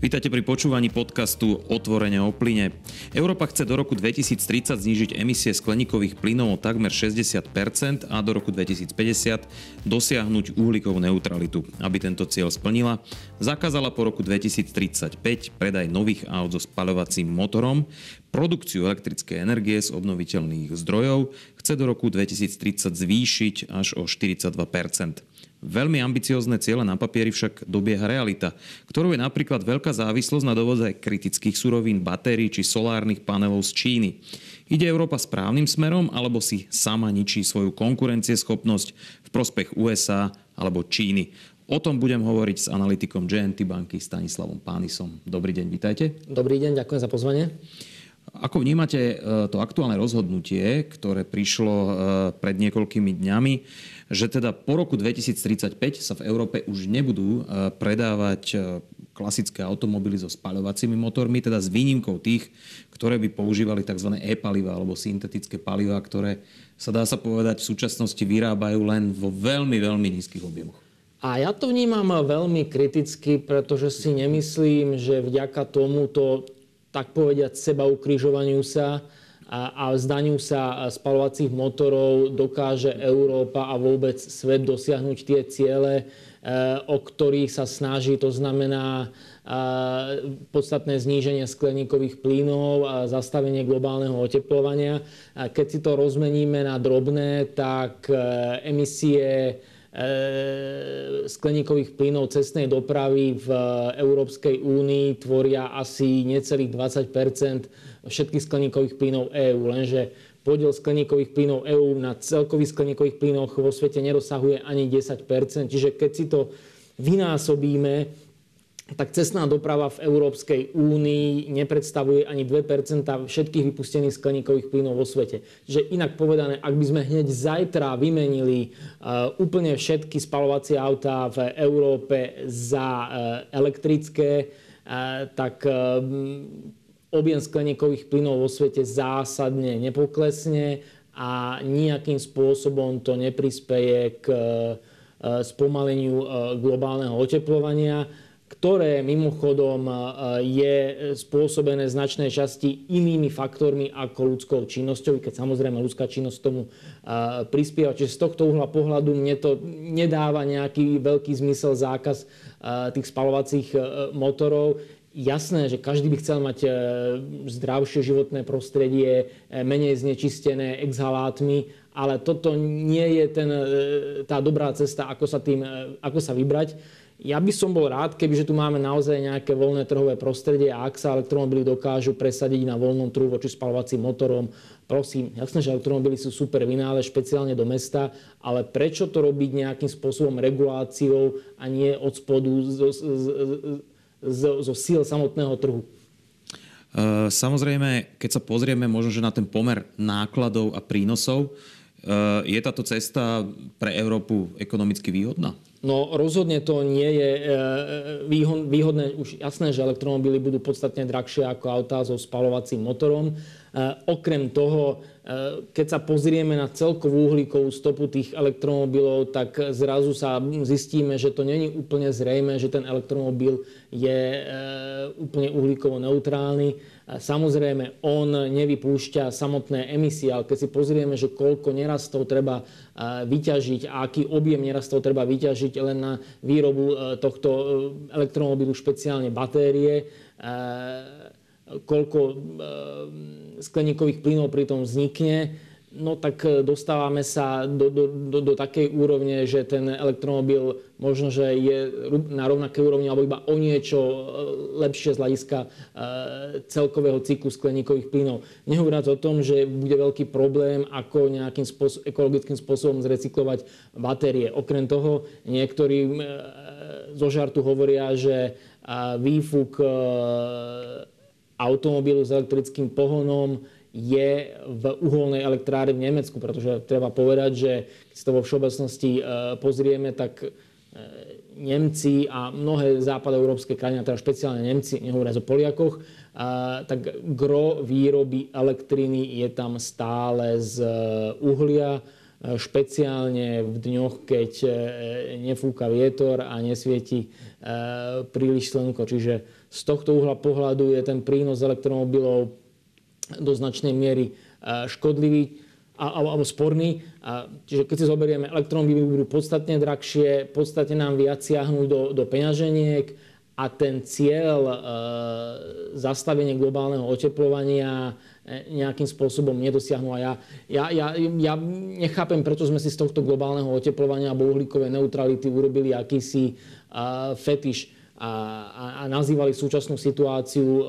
Vítajte pri počúvaní podcastu Otvorene o plyne. Európa chce do roku 2030 znížiť emisie skleníkových plynov o takmer 60% a do roku 2050 dosiahnuť uhlíkovú neutralitu. Aby tento cieľ splnila, zakázala po roku 2035 predaj nových aut so spaľovacím motorom, produkciu elektrickej energie z obnoviteľných zdrojov chce do roku 2030 zvýšiť až o 42 Veľmi ambiciozne ciele na papieri však dobieha realita, ktorou je napríklad veľká závislosť na dovoze kritických surovín, batérií či solárnych panelov z Číny. Ide Európa správnym smerom alebo si sama ničí svoju konkurencieschopnosť v prospech USA alebo Číny? O tom budem hovoriť s analytikom JNT banky Stanislavom Pánisom. Dobrý deň, vítajte. Dobrý deň, ďakujem za pozvanie. Ako vnímate e, to aktuálne rozhodnutie, ktoré prišlo e, pred niekoľkými dňami, že teda po roku 2035 sa v Európe už nebudú e, predávať klasické automobily so spaľovacími motormi, teda s výnimkou tých, ktoré by používali tzv. e-paliva alebo syntetické paliva, ktoré sa dá sa povedať v súčasnosti vyrábajú len vo veľmi, veľmi nízkych objemoch. A ja to vnímam veľmi kriticky, pretože si nemyslím, že vďaka tomuto tak povediať, seba ukrižovaniu sa a, a zdaniu sa spalovacích motorov dokáže Európa a vôbec svet dosiahnuť tie ciele, e, o ktorých sa snaží. To znamená e, podstatné zníženie skleníkových plynov a zastavenie globálneho oteplovania. Keď si to rozmeníme na drobné, tak e, emisie skleníkových plynov cestnej dopravy v Európskej únii tvoria asi necelých 20 všetkých skleníkových plynov EÚ. Lenže podiel skleníkových plynov EÚ na celkových skleníkových plynoch vo svete nedosahuje ani 10% Čiže keď si to vynásobíme, tak cestná doprava v Európskej únii nepredstavuje ani 2% všetkých vypustených skleníkových plynov vo svete. Čiže inak povedané, ak by sme hneď zajtra vymenili uh, úplne všetky spalovacie autá v Európe za uh, elektrické, uh, tak objem skleníkových plynov vo svete zásadne nepoklesne a nejakým spôsobom to neprispeje k spomaleniu globálneho oteplovania ktoré mimochodom e, je spôsobené značnej časti inými faktormi ako ľudskou činnosťou, keď samozrejme ľudská činnosť tomu e, prispieva. Čiže z tohto uhla pohľadu mne to nedáva nejaký veľký zmysel zákaz e, tých spalovacích motorov. Jasné, že každý by chcel mať zdravšie životné prostredie, menej znečistené exhalátmi, ale toto nie je ten, tá dobrá cesta, ako sa, tým, ako sa vybrať. Ja by som bol rád, kebyže tu máme naozaj nejaké voľné trhové prostredie a ak sa elektromobily dokážu presadiť na voľnom trhu voči spalovacím motorom, prosím, jasné, že elektromobily sú super vynále, špeciálne do mesta, ale prečo to robiť nejakým spôsobom reguláciou a nie od spodu zo, zo, zo, zo síl samotného trhu? E, samozrejme, keď sa pozrieme možno, že na ten pomer nákladov a prínosov, e, je táto cesta pre Európu ekonomicky výhodná? No rozhodne to nie je e, e, výhodné. Už jasné, že elektromobily budú podstatne drahšie ako autá so spalovacím motorom. E, okrem toho, keď sa pozrieme na celkovú uhlíkovú stopu tých elektromobilov, tak zrazu sa zistíme, že to není úplne zrejme, že ten elektromobil je úplne uhlíkovo neutrálny. Samozrejme, on nevypúšťa samotné emisie, ale keď si pozrieme, že koľko nerastov treba vyťažiť a aký objem nerastov treba vyťažiť len na výrobu e, tohto e, elektromobilu, špeciálne batérie, e, koľko skleníkových plynov pri tom vznikne, no tak e, dostávame sa do, do, do, do takej úrovne, že ten elektromobil možno, že je na rovnakej úrovni alebo iba o niečo e, lepšie z hľadiska e, celkového cyklu skleníkových plynov. Nehovoriac o tom, že bude veľký problém, ako nejakým spôsob, ekologickým spôsobom zrecyklovať batérie. Okrem toho, niektorí zo žartu hovoria, že výfuk automobilu s elektrickým pohonom je v uholnej elektrárne v Nemecku, pretože treba povedať, že keď si to vo všeobecnosti e, pozrieme, tak e, Nemci a mnohé západoeurópske krajiny, teda špeciálne Nemci, nehovoria o Poliakoch, e, tak gro výroby elektriny je tam stále z uhlia. špeciálne v dňoch, keď nefúka vietor a nesvieti príliš slnko. Čiže z tohto uhla pohľadu je ten prínos elektromobilov do značnej miery škodlivý alebo sporný. Čiže keď si zoberieme, elektromobily budú podstatne drahšie, podstatne nám viac siahnuť do, do peňaženiek a ten cieľ e, zastavenie globálneho oteplovania e, nejakým spôsobom nedosiahnu. A ja, ja, ja, ja nechápem, prečo sme si z tohto globálneho oteplovania alebo uhlíkovej neutrality urobili akýsi uh, fetiš a, a, a nazývali súčasnú situáciu e,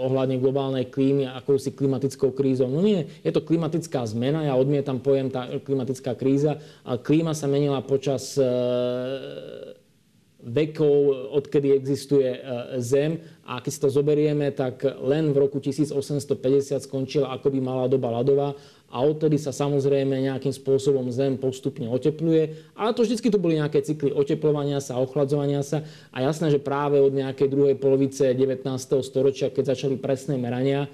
ohľadne globálnej klímy akousi klimatickou krízou. No nie, je to klimatická zmena, ja odmietam pojem tá klimatická kríza, ale klíma sa menila počas e, vekov, odkedy existuje e, Zem. A keď si to zoberieme, tak len v roku 1850 skončila akoby malá doba ľadová a odtedy sa samozrejme nejakým spôsobom Zem postupne otepluje. Ale to vždycky to boli nejaké cykly oteplovania sa, ochladzovania sa a jasné, že práve od nejakej druhej polovice 19. storočia, keď začali presné merania,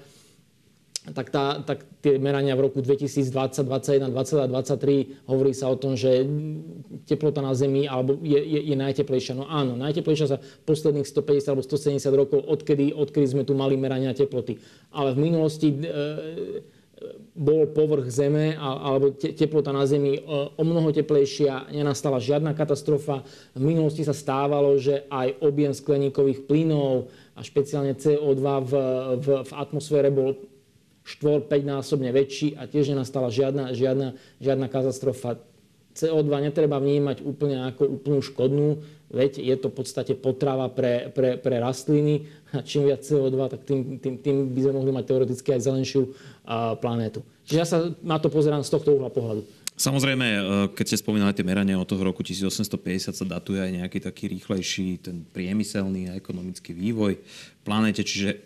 tak, tá, tak tie merania v roku 2020, 2021, 2023 hovorí sa o tom, že teplota na Zemi alebo je, je, je najteplejšia. No áno, najteplejšia za posledných 150 alebo 170 rokov, odkedy, odkedy sme tu mali merania teploty. Ale v minulosti e, bol povrch Zeme alebo teplota na Zemi e, o mnoho teplejšia, nenastala žiadna katastrofa. V minulosti sa stávalo, že aj objem skleníkových plynov a špeciálne CO2 v, v, v atmosfére bol 4-5 násobne väčší a tiež nenastala žiadna, žiadna, žiadna katastrofa. CO2 netreba vnímať úplne ako úplnú škodnú, veď je to v podstate potrava pre, pre, pre rastliny a čím viac CO2, tak tým, tým, tým by sme mohli mať teoreticky aj zelenšiu uh, planétu. Čiže ja sa na to pozerám z tohto uhla pohľadu. Samozrejme, e, keď ste spomínali tie merania od toho roku 1850, sa datuje aj nejaký taký rýchlejší ten priemyselný a ekonomický vývoj v planéte, čiže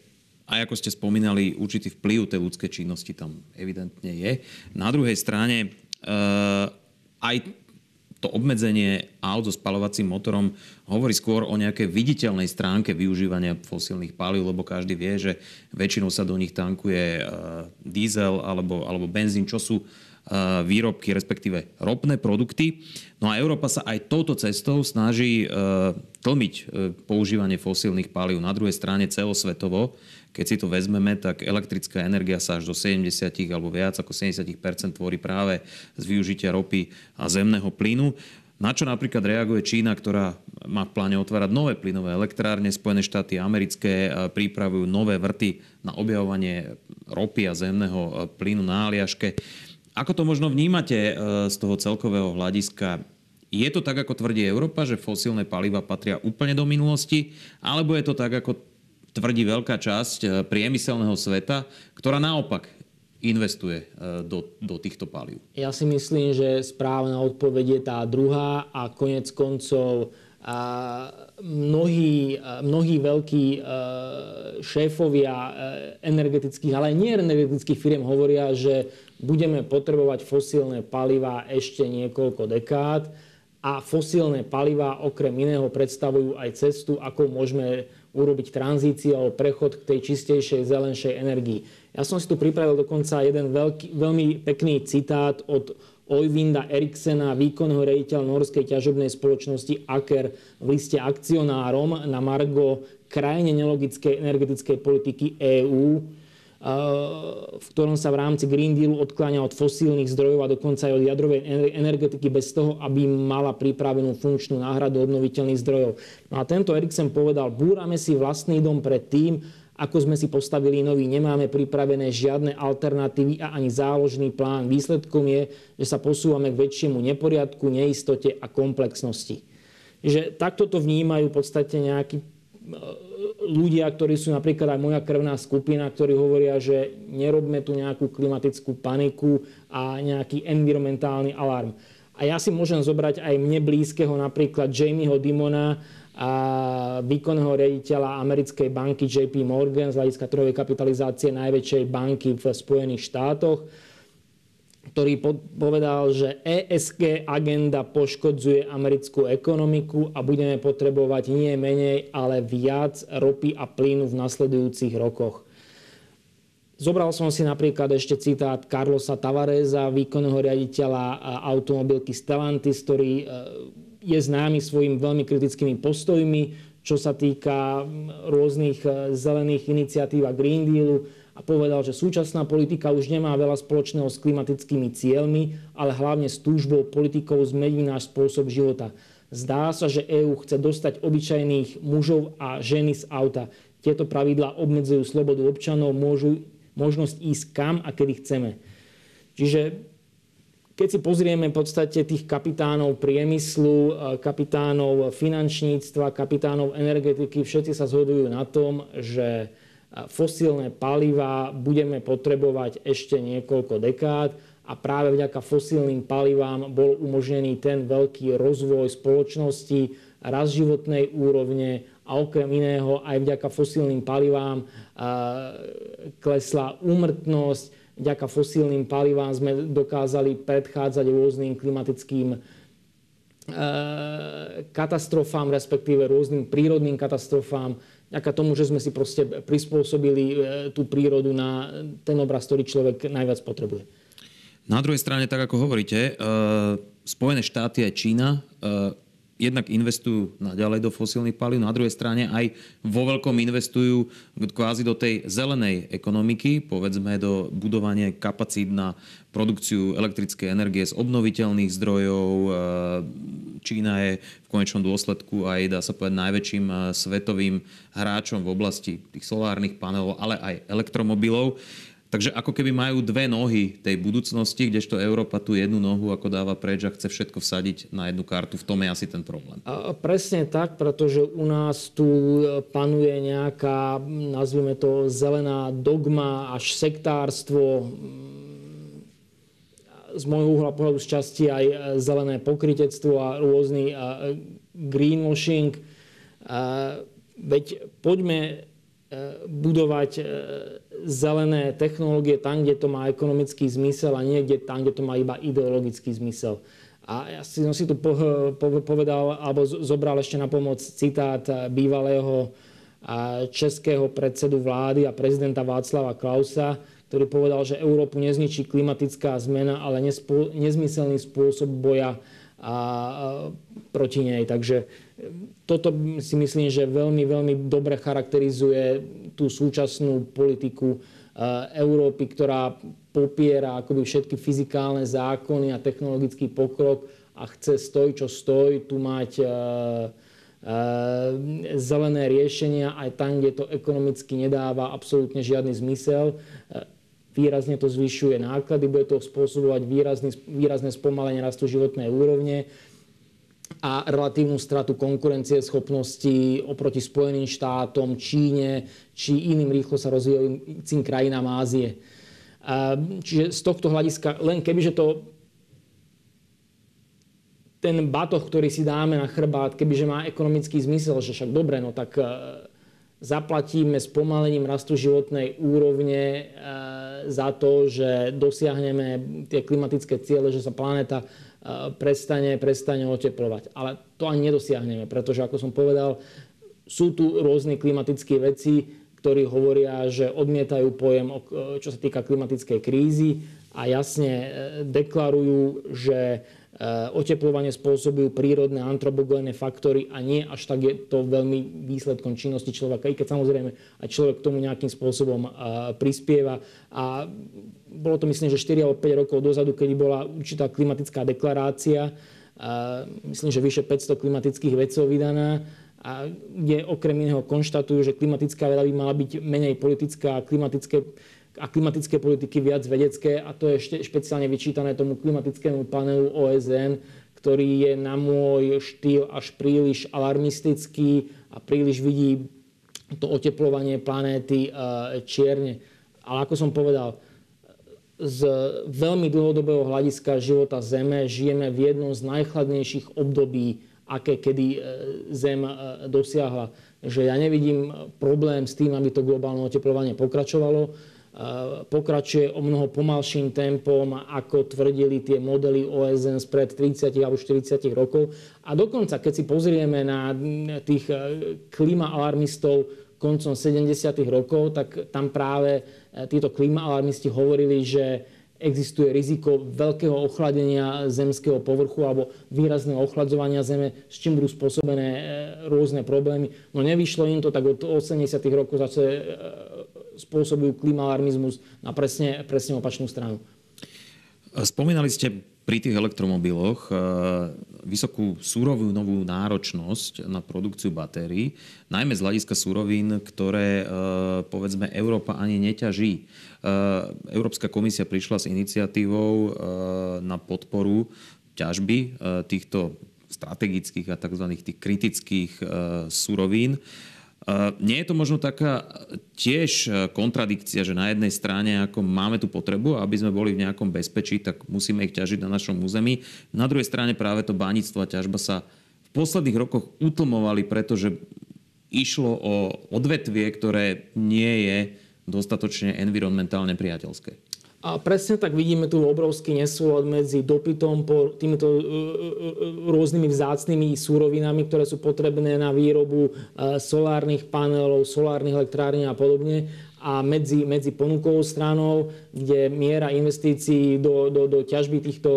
aj ako ste spomínali, určitý vplyv tej ľudskej činnosti tam evidentne je. Na druhej strane, uh, aj to obmedzenie aut so spalovacím motorom hovorí skôr o nejakej viditeľnej stránke využívania fosílnych palív, lebo každý vie, že väčšinou sa do nich tankuje uh, diesel alebo, alebo benzín, čo sú výrobky, respektíve ropné produkty. No a Európa sa aj touto cestou snaží uh, tlmiť používanie fosílnych palív. Na druhej strane celosvetovo keď si to vezmeme, tak elektrická energia sa až do 70 alebo viac ako 70% tvorí práve z využitia ropy a zemného plynu. Na čo napríklad reaguje Čína, ktorá má v pláne otvárať nové plynové elektrárne. Spojené štáty americké pripravujú nové vrty na objavovanie ropy a zemného e, plynu na Aliaške. Ako to možno vnímate e, z toho celkového hľadiska? Je to tak, ako tvrdí Európa, že fosílne paliva patria úplne do minulosti? Alebo je to tak, ako tvrdí veľká časť eh, priemyselného sveta, ktorá naopak investuje eh, do, do týchto palív? Ja si myslím, že správna odpoveď je tá druhá a konec koncov a mnohí, mnohí veľkí šéfovia energetických, ale aj energetických firm hovoria, že budeme potrebovať fosílne paliva ešte niekoľko dekád a fosílne paliva okrem iného predstavujú aj cestu, ako môžeme urobiť tranzíciu alebo prechod k tej čistejšej, zelenšej energii. Ja som si tu pripravil dokonca jeden veľký, veľmi pekný citát od Oyvinda Eriksena, výkonného rejiteľa norskej ťažobnej spoločnosti Aker v liste akcionárom na Margo krajine nelogickej energetickej politiky EÚ v ktorom sa v rámci Green Dealu odkláňa od fosílnych zdrojov a dokonca aj od jadrovej energetiky bez toho, aby mala pripravenú funkčnú náhradu obnoviteľných zdrojov. No a tento Eriksen povedal, búrame si vlastný dom pred tým, ako sme si postavili nový, nemáme pripravené žiadne alternatívy a ani záložný plán. Výsledkom je, že sa posúvame k väčšiemu neporiadku, neistote a komplexnosti. Že takto to vnímajú v podstate nejakí ľudia, ktorí sú napríklad aj moja krvná skupina, ktorí hovoria, že nerobme tu nejakú klimatickú paniku a nejaký environmentálny alarm. A ja si môžem zobrať aj mne blízkeho napríklad Jamieho Dimona, a výkonného rediteľa americkej banky JP Morgan z hľadiska trhovej kapitalizácie najväčšej banky v Spojených štátoch ktorý povedal, že ESG agenda poškodzuje americkú ekonomiku a budeme potrebovať nie menej, ale viac ropy a plynu v nasledujúcich rokoch. Zobral som si napríklad ešte citát Carlosa Tavareza, výkonného riaditeľa automobilky Stellantis, ktorý je známy svojimi veľmi kritickými postojmi, čo sa týka rôznych zelených iniciatív a Green Dealu a povedal, že súčasná politika už nemá veľa spoločného s klimatickými cieľmi, ale hlavne s túžbou politikov zmeniť náš spôsob života. Zdá sa, že EÚ chce dostať obyčajných mužov a ženy z auta. Tieto pravidlá obmedzujú slobodu občanov, môžu možnosť ísť kam a kedy chceme. Čiže keď si pozrieme v podstate tých kapitánov priemyslu, e, kapitánov finančníctva, kapitánov energetiky, všetci sa zhodujú na tom, že fosílne paliva budeme potrebovať ešte niekoľko dekád a práve vďaka fosílnym palivám bol umožnený ten veľký rozvoj spoločnosti, raz životnej úrovne a okrem iného aj vďaka fosílnym palivám klesla úmrtnosť, vďaka fosílnym palivám sme dokázali predchádzať rôznym klimatickým katastrofám, respektíve rôznym prírodným katastrofám, vďaka tomu, že sme si proste prispôsobili e, tú prírodu na ten obraz, ktorý človek najviac potrebuje. Na druhej strane, tak ako hovoríte, e, Spojené štáty aj Čína e, jednak investujú naďalej do fosílnych palív, na druhej strane aj vo veľkom investujú kvázi do tej zelenej ekonomiky, povedzme do budovania kapacít na produkciu elektrickej energie z obnoviteľných zdrojov. E, Čína je v konečnom dôsledku aj, dá sa povedať, najväčším e, svetovým hráčom v oblasti tých solárnych panelov, ale aj elektromobilov. Takže ako keby majú dve nohy tej budúcnosti, kdežto Európa tú jednu nohu ako dáva preč a chce všetko vsadiť na jednu kartu. V tom je asi ten problém. A presne tak, pretože u nás tu panuje nejaká, nazvime to, zelená dogma až sektárstvo, z môjho uhla pohľadu z časti aj zelené pokrytectvo a rôzny greenwashing. Veď poďme E, budovať e, zelené technológie tam, kde to má ekonomický zmysel a nie kde, tam, kde to má iba ideologický zmysel. A ja si, som si tu povedal, alebo zobral ešte na pomoc citát bývalého českého predsedu vlády a prezidenta Václava Klausa, ktorý povedal, že Európu nezničí klimatická zmena, ale nezmyselný spôsob boja a, proti nej. Takže toto si myslím, že veľmi, veľmi dobre charakterizuje tú súčasnú politiku Európy, ktorá popiera akoby všetky fyzikálne zákony a technologický pokrok a chce stoj, čo stoj, tu mať zelené riešenia aj tam, kde to ekonomicky nedáva absolútne žiadny zmysel. Výrazne to zvyšuje náklady, bude to spôsobovať výrazný, výrazné spomalenie rastu životnej úrovne a relatívnu stratu konkurencie schopnosti oproti Spojeným štátom, Číne či iným rýchlo sa rozvíjajúcim krajinám Ázie. Čiže z tohto hľadiska, len kebyže to ten batoh, ktorý si dáme na chrbát, kebyže má ekonomický zmysel, že však dobre, no tak e, zaplatíme spomalením rastu životnej úrovne e, za to, že dosiahneme tie klimatické ciele, že sa planéta prestane, prestane oteplovať. Ale to ani nedosiahneme, pretože ako som povedal, sú tu rôzne klimatické veci, ktorí hovoria, že odmietajú pojem, čo sa týka klimatickej krízy a jasne e, deklarujú, že oteplovanie spôsobujú prírodné antropogénne faktory a nie až tak je to veľmi výsledkom činnosti človeka, i keď samozrejme aj človek k tomu nejakým spôsobom eh, prispieva. A bolo to myslím, že 4 alebo 5 rokov dozadu, kedy bola určitá klimatická deklarácia, myslím, že vyše 500 klimatických vedcov vydaná, a kde okrem iného konštatujú, že klimatická veda by mala byť menej politická a klimatické a klimatické politiky viac vedecké a to je ešte špeciálne vyčítané tomu klimatickému panelu OSN, ktorý je na môj štýl až príliš alarmistický a príliš vidí to oteplovanie planéty e, čierne. Ale ako som povedal, z veľmi dlhodobého hľadiska života Zeme žijeme v jednom z najchladnejších období, aké kedy e, Zem e, dosiahla. Že ja nevidím problém s tým, aby to globálne oteplovanie pokračovalo pokračuje o mnoho pomalším tempom, ako tvrdili tie modely OSN spred 30 alebo 40 rokov. A dokonca, keď si pozrieme na tých e, klimaalarmistov, koncom 70. rokov, tak tam práve títo klimaalarmisti hovorili, že existuje riziko veľkého ochladenia zemského povrchu alebo výrazného ochladzovania zeme, s čím budú spôsobené e, rôzne problémy. No nevyšlo im to, tak od 80. rokov e, spôsobujú klimaalarmizmus na presne, presne opačnú stranu. Spomínali ste pri tých elektromobiloch eh, vysokú súrovú novú náročnosť na produkciu batérií, najmä z hľadiska súrovín, ktoré eh, povedzme Európa ani neťaží. Eh, Európska komisia prišla s iniciatívou na podporu ťažby týchto strategických a tzv. tých kritických súrovín. Nie je to možno taká tiež kontradikcia, že na jednej strane ako máme tú potrebu, aby sme boli v nejakom bezpečí, tak musíme ich ťažiť na našom území. Na druhej strane práve to bánictvo a ťažba sa v posledných rokoch utlmovali, pretože išlo o odvetvie, ktoré nie je dostatočne environmentálne priateľské. A presne tak vidíme tu obrovský nesúlad medzi dopytom po týmito e, e, e, rôznymi vzácnými súrovinami, ktoré sú potrebné na výrobu solárnych panelov, solárnych elektrární a podobne a medzi, medzi ponukovou stranou, kde miera investícií do, do, do ťažby týchto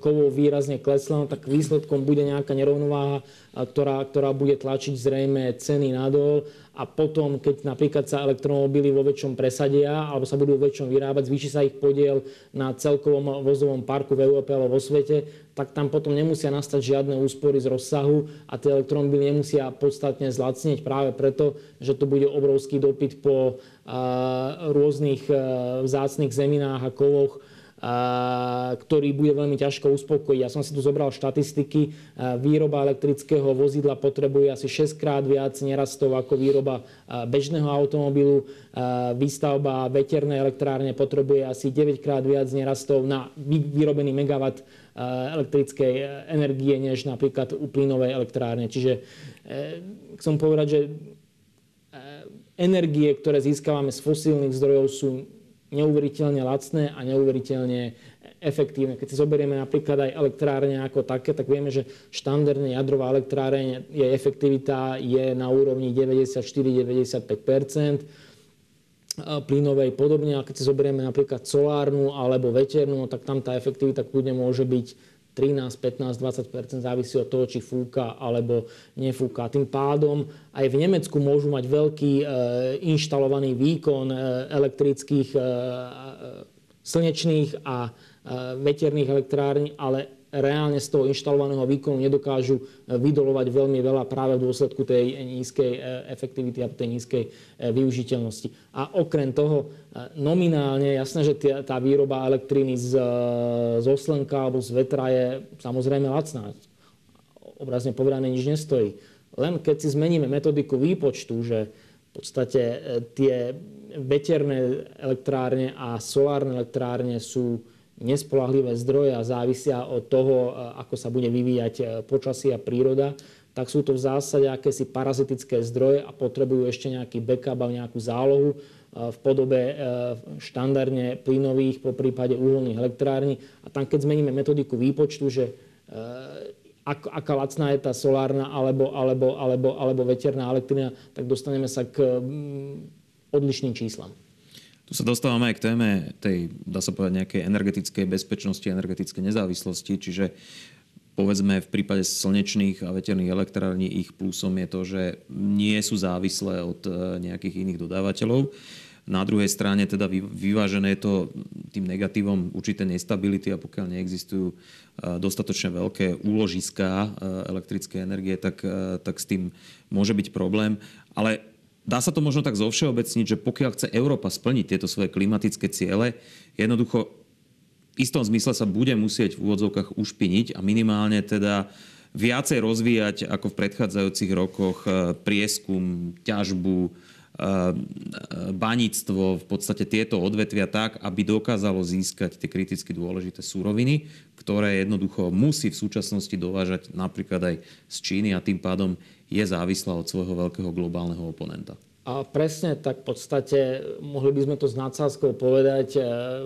kovov výrazne klesla, no tak výsledkom bude nejaká nerovnováha, ktorá, ktorá bude tlačiť zrejme ceny nadol a potom, keď napríklad sa elektromobily vo väčšom presadia alebo sa budú vo väčšom vyrábať, zvýši sa ich podiel na celkovom vozovom parku v Európe alebo vo svete, tak tam potom nemusia nastať žiadne úspory z rozsahu a tie elektromobily nemusia podstatne zlacnieť práve preto, že to bude obrovský dopyt po rôznych vzácných zeminách a kovoch, ktorý bude veľmi ťažko uspokojiť. Ja som si tu zobral štatistiky. Výroba elektrického vozidla potrebuje asi 6 krát viac nerastov ako výroba bežného automobilu. Výstavba veternej elektrárne potrebuje asi 9 krát viac nerastov na vyrobený megawatt elektrickej energie, než napríklad u plynovej elektrárne. Čiže e, chcem povedať, že e, energie, ktoré získavame z fosílnych zdrojov, sú neuveriteľne lacné a neuveriteľne efektívne. Keď si zoberieme napríklad aj elektrárne ako také, tak vieme, že štandardne jadrová elektráreň, jej efektivita je na úrovni 94-95 plynovej podobne. A keď si zoberieme napríklad solárnu alebo veternú, tak tam tá efektivita kľudne môže byť 13, 15, 20% závisí od toho, či fúka alebo nefúka. Tým pádom aj v Nemecku môžu mať veľký e, inštalovaný výkon e, elektrických, e, slnečných a veterných elektrární, ale reálne z toho inštalovaného výkonu nedokážu e, vydolovať veľmi veľa práve v dôsledku tej nízkej e, efektivity a tej nízkej e, využiteľnosti. A okrem toho, nominálne, jasné, že tá výroba elektriny z, z oslenka alebo z vetra je samozrejme lacná. Obrazne povedané nič nestojí. Len keď si zmeníme metodiku výpočtu, že v podstate tie veterné elektrárne a solárne elektrárne sú nespolahlivé zdroje a závisia od toho, ako sa bude vyvíjať e, počasie a príroda, tak sú to v zásade akési parazitické zdroje a potrebujú ešte nejaký backup a nejakú zálohu e, v podobe e, štandardne plynových, po prípade uholných elektrární. A tam, keď zmeníme metodiku výpočtu, že ak, aká lacná je tá solárna alebo, alebo, alebo, alebo veterná elektrina, tak dostaneme sa k odlišným číslam. Tu sa dostávame aj k téme tej, dá sa povedať, nejakej energetickej bezpečnosti, energetickej nezávislosti, čiže povedzme v prípade slnečných a veterných elektrární ich plusom je to, že nie sú závislé od e, nejakých iných dodávateľov. Na druhej strane teda vyvážené je to tým negatívom určité nestability a pokiaľ neexistujú e, dostatočne veľké úložiská e, elektrické energie, tak, tak s tým môže byť problém. Ale dá sa to možno tak zovšeobecniť, že pokiaľ chce Európa splniť tieto svoje klimatické ciele, jednoducho v istom zmysle sa bude musieť v úvodzovkách ušpiniť a minimálne teda viacej rozvíjať ako v predchádzajúcich rokoch e, prieskum, ťažbu, e, baníctvo, v podstate tieto odvetvia tak, aby dokázalo získať tie kriticky dôležité súroviny, ktoré jednoducho musí v súčasnosti dovážať napríklad aj z Číny a tým pádom je závislá od svojho veľkého globálneho oponenta. A presne tak v podstate mohli by sme to s nadsázkou povedať e,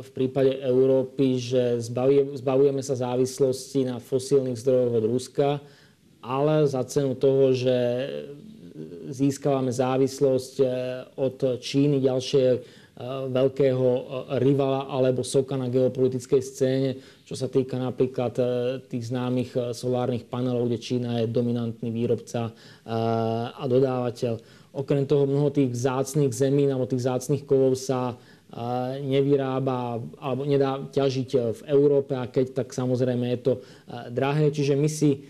v prípade Európy, že zbavujeme sa závislosti na fosílnych zdrojoch od Ruska, ale za cenu toho, že získavame závislosť od Číny, ďalšie veľkého rivala alebo soka na geopolitickej scéne, čo sa týka napríklad tých známych solárnych panelov, kde Čína je dominantný výrobca a dodávateľ. Okrem toho mnoho tých vzácných zemín alebo tých vzácných kovov sa nevyrába alebo nedá ťažiť v Európe a keď, tak samozrejme je to drahé. Čiže my si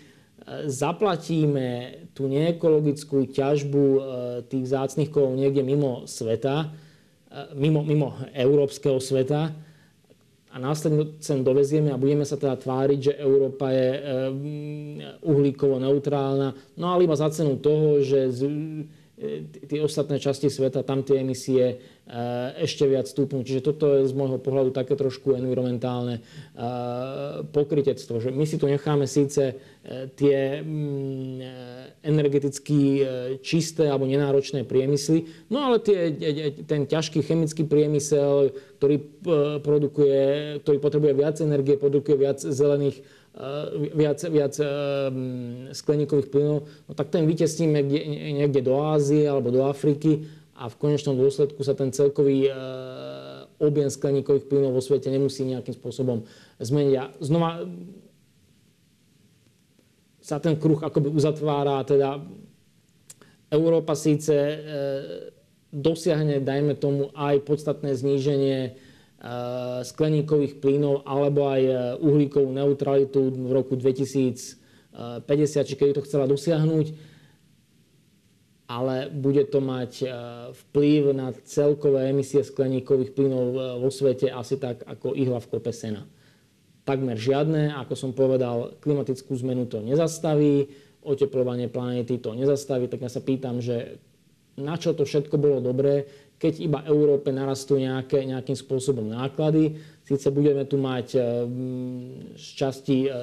zaplatíme tú neekologickú ťažbu tých vzácných kovov niekde mimo sveta, mimo, mimo európskeho sveta. A následne sem dovezieme a budeme sa teda tváriť, že Európa je uhlíkovo neutrálna, no ale iba za cenu toho, že tie ostatné časti sveta, tam tie emisie ešte viac stúpnú. Čiže toto je z môjho pohľadu také trošku environmentálne pokrytectvo. Že my si tu necháme síce e, tie mm, energeticky e, čisté alebo nenáročné priemysly, no ale tie, e, ten ťažký chemický priemysel, ktorý, produkuje, ktorý potrebuje viac energie, produkuje viac zelených viac, viac skleníkových plynov, no tak ten vytesníme niekde, do Ázie alebo do Afriky a v konečnom dôsledku sa ten celkový objem skleníkových plynov vo svete nemusí nejakým spôsobom zmeniť. A znova sa ten kruh akoby uzatvára, teda Európa síce dosiahne, dajme tomu, aj podstatné zníženie Eh, skleníkových plynov alebo aj eh, uhlíkovú neutralitu v roku 2050, či keď to chcela dosiahnuť, ale bude to mať eh, vplyv na celkové emisie skleníkových plynov vo svete asi tak ako ihla v kope sena. Takmer žiadne, ako som povedal, klimatickú zmenu to nezastaví, oteplovanie planéty to nezastaví, tak ja sa pýtam, že na čo to všetko bolo dobré, keď iba Európe narastú nejaké, nejakým spôsobom náklady. Síce budeme tu mať e, z časti e, e,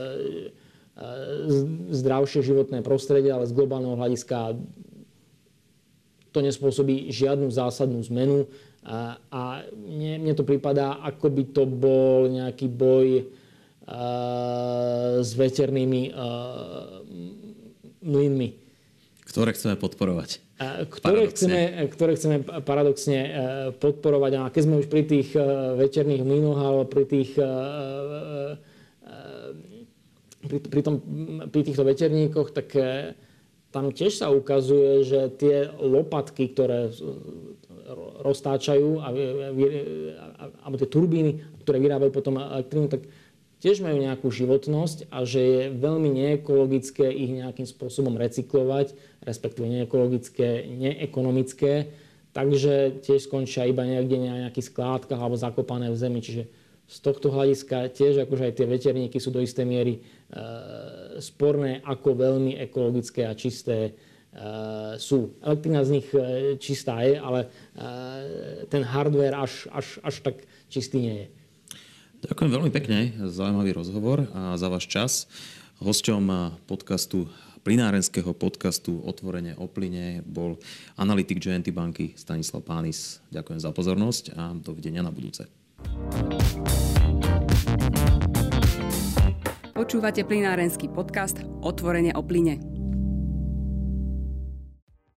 zdravšie životné prostredie, ale z globálneho hľadiska to nespôsobí žiadnu zásadnú zmenu. A, mne, mne to prípada, ako by to bol nejaký boj s veternými mlynmi. Ktoré chceme podporovať. Ktoré chceme, ktoré chceme paradoxne e, podporovať. A keď sme už pri tých e, večerných mlynoch alebo pri tých e, pri, pri, tom, pri týchto večerníkoch, tak tam tiež sa ukazuje, že tie lopatky, ktoré roztáčajú, a, alebo tie turbíny, ktoré vyrábajú potom elektrínu, tak tiež majú nejakú životnosť a že je veľmi neekologické ich nejakým spôsobom recyklovať, respektíve neekologické, neekonomické, takže tiež skončia iba niekde na nejakých skládkach alebo zakopané v zemi. Čiže z tohto hľadiska tiež akože aj tie veterníky sú do istej miery e, sporné, ako veľmi ekologické a čisté e, sú. Elektrina z nich e, čistá je, ale e, ten hardware až, až, až tak čistý nie je. Ďakujem veľmi pekne za zaujímavý rozhovor a za váš čas. Hosťom podcastu plinárenského podcastu Otvorenie o plyne bol analytik GNT banky Stanislav Pánis. Ďakujem za pozornosť a dovidenia na budúce. Počúvate plinárenský podcast Otvorenie o plyne.